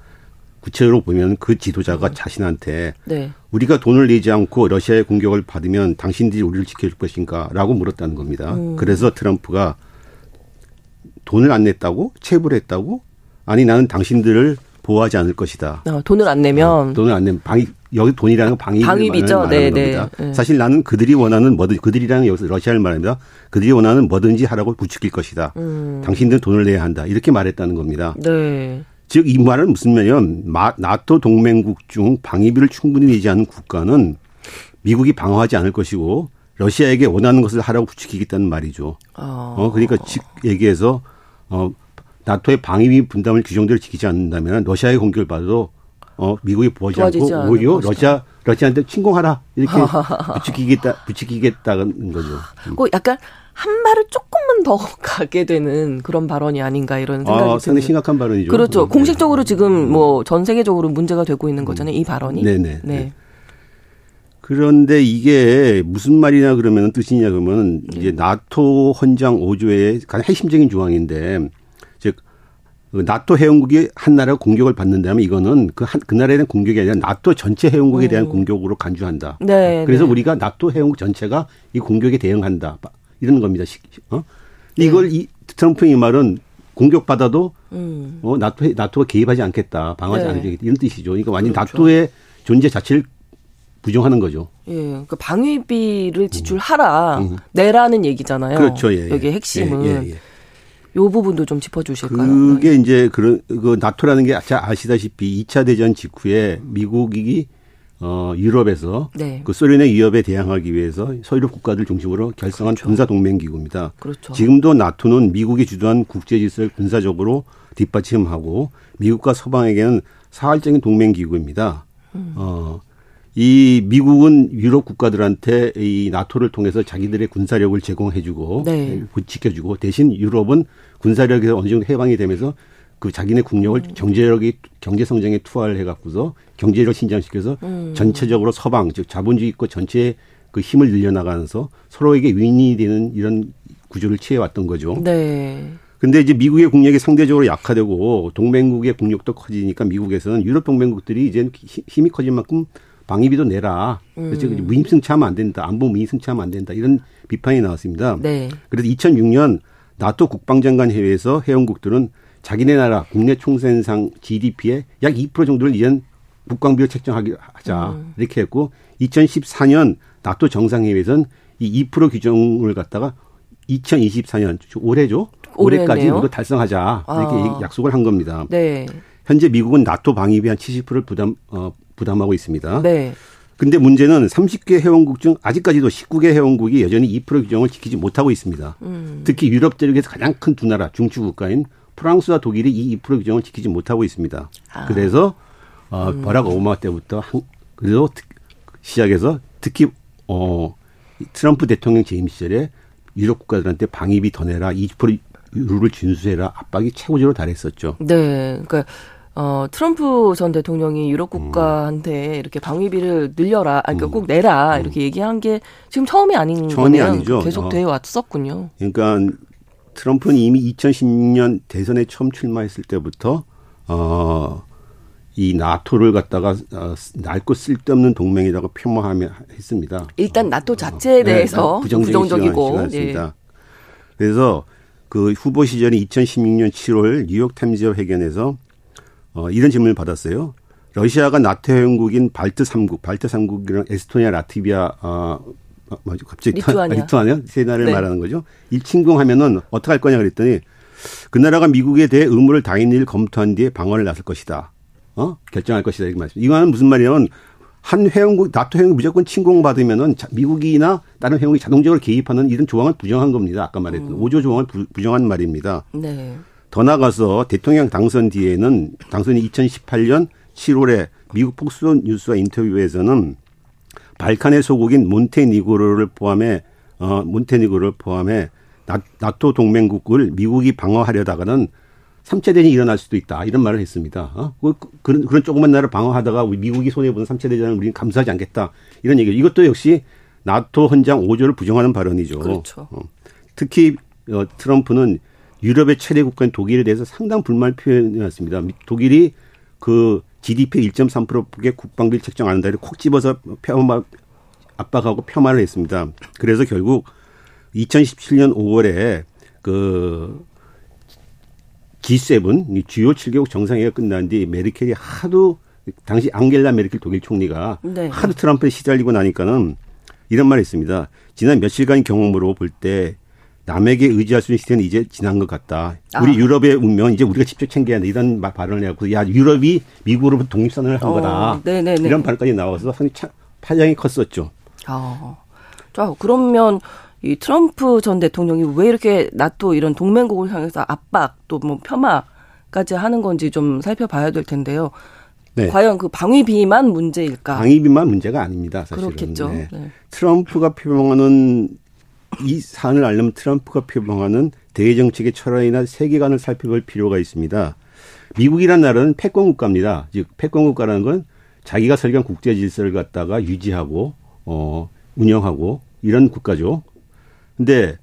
구체적으로 보면 그 지도자가 음. 자신한테 네. 우리가 돈을 내지 않고 러시아의 공격을 받으면 당신들이 우리를 지켜줄 것인가 라고 물었다는 겁니다. 음. 그래서 트럼프가 돈을 안 냈다고 체불 했다고 아니 나는 당신들을 보호하지 않을 것이다. 어, 돈을 안 내면 어, 돈을 안 내면 방위 여기 돈이라는 건 방위 방위비죠. 네, 네. 네. 사실 나는 그들이 원하는 뭐든 그들이라는 여기서 러시아를 말합니다. 그들이 원하는 뭐든지 하라고 부추길 것이다. 음. 당신들 돈을 내야 한다. 이렇게 말했다는 겁니다. 네. 즉 이 말은 무슨 말이냐면 나토 동맹국 중 방위비를 충분히 내지 않는 국가는 미국이 방어하지 않을 것이고 러시아에게 원하는 것을 하라고 부추기겠다는 말이죠. 어, 어 그러니까 즉 얘기해서 어 나토의 방위비 분담을 규정대로 지키지 않는다면 러시아의 공격을 받아도 어 미국이 보지 않고 오히려 러시아 러시아한테 침공하라 이렇게 부추기겠다 부추기겠다는 거죠. 그 약간 한 발을 조금만 더 가게 되는 그런 발언이 아닌가 이런 생각이 아, 상당히 심각한 발언이죠. 그렇죠. 네. 공식적으로 지금 뭐 전 세계적으로 문제가 되고 있는 거잖아요. 이 발언이. 네네. 네. 네. 그런데 이게 무슨 말이냐 그러면 뜻이냐 그러면 이제 네. 나토 헌장 5조의 가장 핵심적인 조항인데 그 나토 회원국이 한 나라가 공격을 받는다면 이거는 그, 한, 그 나라에 대한 공격이 아니라 나토 전체 회원국에 대한 음. 공격으로 간주한다. 네, 그래서 네. 우리가 나토 회원국 전체가 이 공격에 대응한다. 이런 겁니다. 어? 이걸 네. 이 트럼프 이 말은 공격받아도 음. 어, 나토, 나토가 개입하지 않겠다. 방어하지 네. 않겠다. 이런 뜻이죠. 그러니까 완전 그렇죠. 나토의 존재 자체를 부정하는 거죠. 예, 그러니까 방위비를 지출하라 음. 음. 내라는 얘기잖아요. 그렇죠. 예, 예. 여기 핵심은. 예, 예, 예. 요 부분도 좀 짚어주실까요? 그게 이제 그런 그 나토라는 게 아시다시피 2차 대전 직후에 미국이 어 유럽에서 네. 그 소련의 위협에 대항하기 위해서 서유럽 국가들 중심으로 결성한 그렇죠. 군사 동맹 기구입니다. 그렇죠. 지금도 나토는 미국이 주도한 국제 질서를 군사적으로 뒷받침하고 미국과 서방에게는 사활적인 동맹 기구입니다. 음. 어. 이 미국은 유럽 국가들한테 이 나토를 통해서 자기들의 군사력을 제공해주고 네. 지켜주고 대신 유럽은 군사력에서 어느 정도 해방이 되면서 그 자기네 국력을 음. 경제력이 경제 성장에 투하를 해갖고서 경제력 신장시켜서 음. 전체적으로 서방 즉 자본주의 있고 전체의 그 힘을 늘려나가면서 서로에게 윈이 되는 이런 구조를 취해왔던 거죠. 네. 근데 이제 미국의 국력이 상대적으로 약화되고 동맹국의 국력도 커지니까 미국에서는 유럽 동맹국들이 이제 힘이 커진 만큼 방위비도 내라. 그래서 음. 무임승차하면 안 된다. 안보 무임승차하면 안 된다. 이런 비판이 나왔습니다. 네. 그래서 2006년 나토 국방장관 회의에서 회원국들은 자기네 나라 국내 총생산 GDP의 약 2% 정도를 이젠 국방비를 책정하기 하자 음. 이렇게 했고 2014년 나토 정상회의에서는 이 2% 규정을 갖다가 2024년 올해죠. 올해까지 이거 달성하자 이렇게 아. 약속을 한 겁니다. 네. 현재 미국은 나토 방위비 한 70%를 부담 어, 부담하고 있습니다. 네. 근데 문제는 30개 회원국 중 아직까지도 19개 회원국이 여전히 2% 규정을 지키지 못하고 있습니다. 음. 특히 유럽 대륙에서 가장 큰 두 나라 중추 국가인 프랑스와 독일이 이 2% 규정을 지키지 못하고 있습니다. 아. 그래서 어, 음. 버락 오바마 때부터 한, 그래서 시작해서 특히 어 트럼프 대통령 재임 시절에 유럽 국가들한테 방위비 더 내라 20% 룰을 준수해라 압박이 최고조로 달했었죠. 네, 그러니까 어, 트럼프 전 대통령이 유럽 국가한테 음. 이렇게 방위비를 늘려라, 아, 그러니까 음. 꼭 내라, 음. 이렇게 얘기한 게 지금 처음이 아닌 처음이 거네요. 아니죠. 계속 어. 돼 왔었군요. 그러니까 트럼프는 이미 2016년 대선에 처음 출마했을 때부터, 어, 이 나토를 갖다가 어, 낡고 쓸데없는 동맹이라고 폄하하며 했습니다. 일단 나토 자체에 어, 대해서 네, 부정적이고. 네. 그래서 그 후보 시절인 2016년 7월 뉴욕 템즈 회견에서 어, 이런 질문을 받았어요. 러시아가 나토 회원국인 발트 3국, 발트 3국이랑 에스토니아, 라트비아, 어, 어 뭐죠? 갑자기 리투아니아, 리투아니아 세 나라를 네. 말하는 거죠. 일침공하면은 어떻게 할 거냐 그랬더니 그 나라가 미국에 대해 의무를 다인일 검토한 뒤에 방어를 나설 것이다. 어? 결정할 것이다. 이렇게 말씀. 이거는 무슨 말이냐면 한 회원국, 나토 회원국 무조건 침공받으면은 미국이나 다른 회원국이 자동적으로 개입하는 이런 조항을 부정한 겁니다. 아까 말했던 음. 5조 조항을 부, 부정한 말입니다. 네. 더 나가서 대통령 당선 뒤에는 당선이 2018년 7월에 미국 폭스온 뉴스와 인터뷰에서는 발칸의 소국인 몬테니그로를 포함해 어 몬테니그로를 포함해 나 토 동맹국을 미국이 방어하려다가는 3차 대전이 일어날 수도 있다. 이런 말을 했습니다. 어? 그, 그런, 그런 조그만 나라를 방어하다가 미국이 손해 보는 3차 대전을 우리는 감수하지 않겠다. 이런 얘기. 이것도 역시 나토 헌장 5조를 부정하는 발언이죠. 그렇죠. 어. 특히 어, 트럼프는 유럽의 최대 국가인 독일에 대해서 상당 불만 표현해놨습니다. 독일이 그 GDP 1.3%의 국방비를 책정 안 한다. 콕 집어서 폄하, 압박하고 폄하를 했습니다. 그래서 결국 2017년 5월에 그 G7 주요 7개국 정상회의가 끝난 뒤 메르켈이 하도 당시 앙겔라 메르켈 독일 총리가 네. 하도 트럼프에 시달리고 나니까는 이런 말을 했습니다. 지난 며칠간 경험으로 볼 때 남에게 의지할 수 있는 시대는 이제 지난 것 같다. 우리 아. 유럽의 운명은 이제 우리가 직접 챙겨야 한다. 이런 발언을 해갖고, 야, 유럽이 미국으로부터 독립선언을 한 어, 거다. 네네네. 이런 발언까지 나와서 상당히 차, 파장이 컸었죠. 아. 자, 그러면 이 트럼프 전 대통령이 왜 이렇게 나토 이런 동맹국을 향해서 압박 또 뭐 폄하까지 하는 건지 좀 살펴봐야 될 텐데요. 네. 과연 그 방위비만 문제일까? 방위비만 문제가 아닙니다. 사실은. 그렇겠죠. 네. 네. 트럼프가 표명하는 이 사안을 알려면 트럼프가 표방하는 대외 정책의 철학이나 세계관을 살펴볼 필요가 있습니다. 미국이라는 나라는 패권 국가입니다. 즉 패권 국가라는 건 자기가 설계한 국제 질서를 갖다가 유지하고 어 운영하고 이런 국가죠. 근데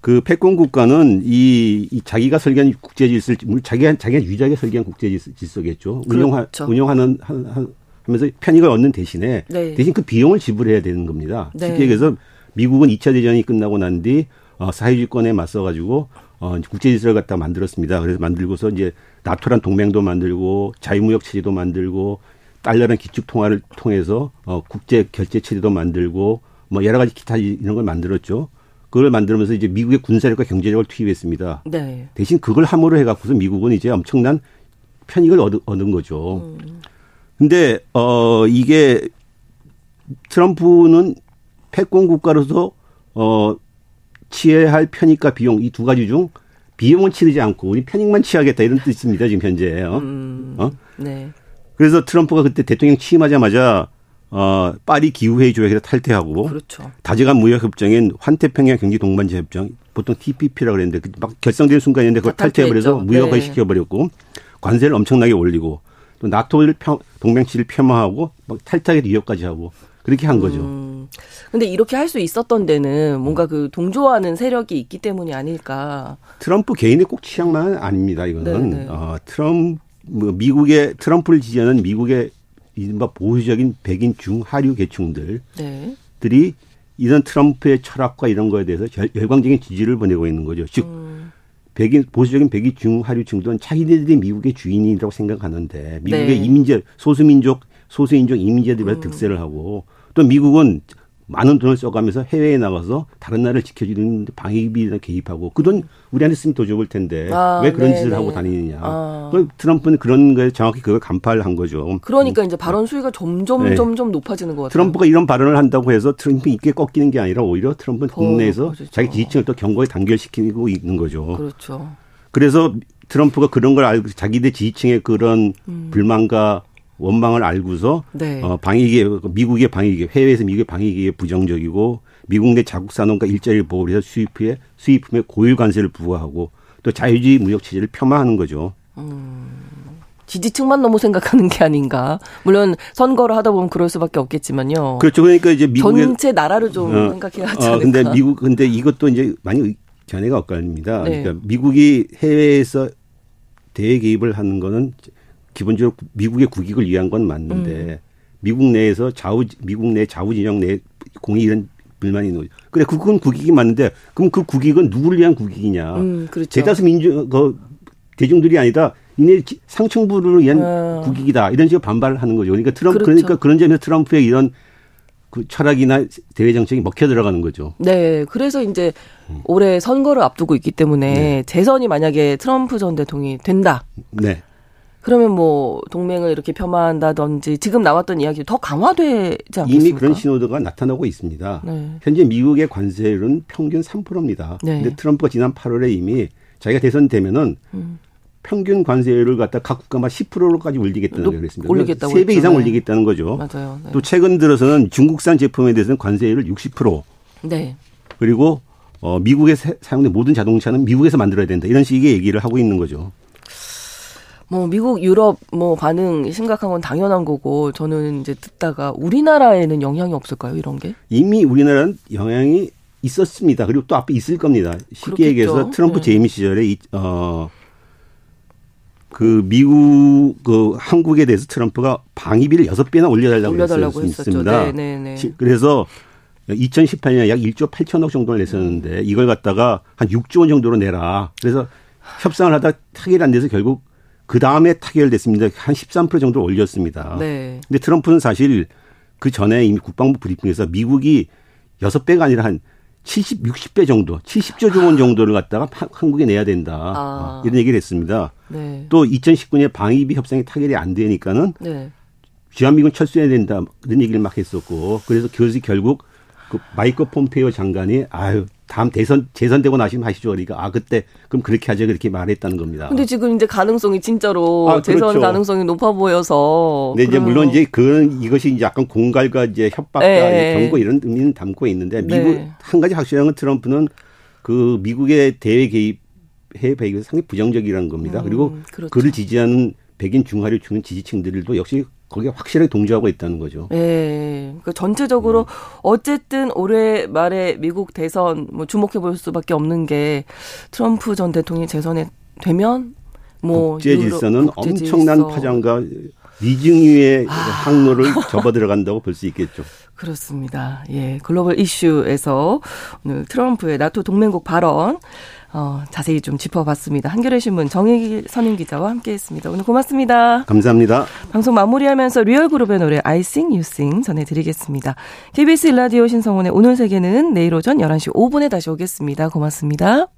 그 패권 국가는 이, 이 자기가 설계한 국제 질서, 자기가 자기가 유지하게 설계한 국제 질서겠죠. 그렇죠. 운영하, 운영하는 한, 한, 하면서 편익을 얻는 대신에 네. 대신 그 비용을 지불해야 되는 겁니다. 네. 쉽게 얘기해서 미국은 2차 대전이 끝나고 난 뒤 어, 사회주의권에 맞서 가지고 어, 국제 질서를 갖다 만들었습니다. 그래서 만들고서 이제 나토란 동맹도 만들고 자유무역 체제도 만들고 달러란 기축 통화를 통해서 어, 국제 결제 체제도 만들고 뭐 여러 가지 기타 이런 걸 만들었죠. 그걸 만들면서 이제 미국의 군사력과 경제력을 투입했습니다. 네. 대신 그걸 함으로 해갖고서 미국은 이제 엄청난 편익을 얻, 얻은 거죠. 음. 근데 어 이게 트럼프는 패권 국가로서 어 취해야 할 편익과 비용 이 두 가지 중 비용은 치르지 않고 우리 편익만 취하겠다 이런 뜻입니다 지금 현재. 어? 음, 어? 네. 그래서 트럼프가 그때 대통령 취임하자마자 어, 파리 기후회의 조약에서 탈퇴하고 그렇죠. 다재간 무역협정인 환태평양 경제 동반자 협정 보통 TPP라고 그랬는데 그막 결성된 순간인데 그걸 탈퇴해버려서 무역화 네. 시켜버렸고 관세를 엄청나게 올리고 또 나토를 평, 동맹치를 폄하하고 막 탈퇴하게 위협까지 하고 그렇게 한 거죠. 음. 근데 이렇게 할 수 있었던 데는 뭔가 그 동조하는 세력이 있기 때문이 아닐까. 트럼프 개인의 꼭 취향만 아닙니다. 이거는 네, 네. 어, 트럼프 뭐 미국의 트럼프를 지지하는 미국의 이른바 보수적인 백인 중하류 계층들 네. 들이 이런 트럼프의 철학과 이런 거에 대해서 열광적인 지지를 보내고 있는 거죠. 즉 음. 백인 보수적인 백인 중하류층들은 자기네들이 미국의 주인이라고 생각하는데 미국의 네. 이민자 소수민족 소수인종 이민자들이 음. 득세를 하고 또 미국은 많은 돈을 써가면서 해외에 나가서 다른 나라를 지켜주는 방위비나 개입하고 그 돈 우리한테 쓰면 더 좋을 텐데 아, 왜 그런 네네. 짓을 하고 다니느냐. 아. 트럼프는 그런 거에 정확히 그걸 간파를 한 거죠. 그러니까 음. 이제 발언 수위가 점점 네. 점점 높아지는 것 같아요. 트럼프가 이런 발언을 한다고 해서 트럼프 인기에 꺾이는 게 아니라 오히려 트럼프는 국내에서 그렇죠. 자기 지지층을 또 경고에 단결시키고 있는 거죠. 그렇죠. 그래서 트럼프가 그런 걸 알고 자기들 지지층의 그런 음. 불만과 원망을 알고서 네. 어, 방위기에 미국의 방위기 해외에서 미국의 방위기에 부정적이고 미국 내 자국 산업과 일자리 보호를 해서 수입에 수입품에 고율 관세를 부과하고 또 자유주의 무역 체제를 폄하하는 거죠. 음, 지지층만 너무 생각하는 게 아닌가. 물론 선거를 하다 보면 그럴 수밖에 없겠지만요. 그렇죠. 그러니까 이제 미국의 전체 나라를 좀 어, 생각해야 하지 않을까. 어, 근데 미국 근데 이것도 이제 많이 견해가 엇갈립니다. 네. 그러니까 미국이 해외에서 대개입을 하는 거는 기본적으로 미국의 국익을 위한 건 맞는데 음. 미국 내에서 좌우 미국 내 좌우 진영 내 공이 이런 불만이 있는 거죠. 그래 그건 국익이 맞는데 그럼 그 국익은 누구를 위한 국익이냐? 음, 그렇죠. 대다수 민주 그 대중들이 아니다. 이네 상층부를 위한 아. 국익이다. 이런 식으로 반발을 하는 거죠. 그러니까 트럼프 그렇죠. 그러니까 그런 점에서 트럼프의 이런 그 철학이나 대외 정책이 먹혀 들어가는 거죠. 네. 그래서 이제 음. 올해 선거를 앞두고 있기 때문에 네. 재선이 만약에 트럼프 전 대통령이 된다. 네. 그러면 뭐 동맹을 이렇게 폄하한다든지 지금 나왔던 이야기 더 강화되지 않겠습니까? 이미 그런 신호도가 나타나고 있습니다. 네. 현재 미국의 관세율은 평균 3%입니다. 네. 근데 트럼프가 지난 8월에 이미 자기가 대선되면은 음. 평균 관세율을 갖다 각 국가만 10%로까지 올리겠다는 걸 그랬습니다. 올리겠다고 3배 이상 네. 올리겠다는 거죠. 맞아요. 네. 또 최근 들어서는 중국산 제품에 대해서는 관세율을 60%. 네. 그리고 어 미국에 사용된 모든 자동차는 미국에서 만들어야 된다. 이런 식의 얘기를 하고 있는 거죠. 뭐 미국, 유럽 뭐 반응 심각한 건 당연한 거고 저는 이제 듣다가 우리나라에는 영향이 없을까요 이런 게? 이미 우리나라는 영향이 있었습니다. 그리고 또 앞에 있을 겁니다. 쉽게 얘기해서 트럼프 네. 재임 시절에 이, 어, 그 미국 그 한국에 대해서 트럼프가 방위비를 여섯 배나 올려달라고, 올려달라고 했었습니다. 네, 네, 네. 그래서 2018년에 약 1조 8천억 정도를 냈었는데 이걸 갖다가 한 6조 원 정도로 내라. 그래서 협상을 하다 타결이 안 돼서 결국 그 다음에 타결됐습니다. 한 13% 정도 올렸습니다. 네. 근데 트럼프는 사실 그 전에 이미 국방부 브리핑에서 미국이 6배가 아니라 한 70, 60배 정도, 70조 원 정도를 갖다가 한국에 내야 된다. 아. 이런 얘기를 했습니다. 네. 또 2019년 방위비 협상이 타결이 안 되니까는 네. 주한미군 철수해야 된다. 그런 얘기를 막 했었고 그래서 결국 그 마이크 폼페이오 장관이 아유 다음 대선 재선되고 나시면 하시죠. 그러니까 아 그때 그럼 그렇게 하죠. 그렇게 말했다는 겁니다. 근데 지금 이제 가능성이 진짜로 아, 재선 그렇죠. 가능성이 높아 보여서. 네, 이제 물론 이제 그 이것이 이제 약간 공갈과 이제 협박과 네. 경고 이런 의미는 담고 있는데 미국 네. 한 가지 확실한 건 트럼프는 그 미국의 대외 개입 해외 배경이 상당히 부정적이라는 겁니다. 음, 그리고 그렇죠. 그를 지지하는 백인 중하류층 지지층들도 역시 거기에 확실하게 동조하고 있다는 거죠. 예. 그러니까 전체적으로 음. 어쨌든 올해 말에 미국 대선 뭐 주목해 볼 수밖에 없는 게 트럼프 전 대통령이 재선에 되면 뭐 국제 질서는 엄청난 파장과 위증위의 아. 항로를 접어 들어간다고 볼 수 있겠죠. 그렇습니다. 예. 글로벌 이슈에서 오늘 트럼프의 나토 동맹국 발언 어, 자세히 좀 짚어봤습니다. 한겨레 신문 정혜기 선임 기자와 함께했습니다. 오늘 고맙습니다. 감사합니다. 방송 마무리하면서 리얼그룹의 노래 I Sing You Sing 전해드리겠습니다. KBS 일라디오 신성원의 오늘 세계는 내일 오전 11시 5분에 다시 오겠습니다. 고맙습니다.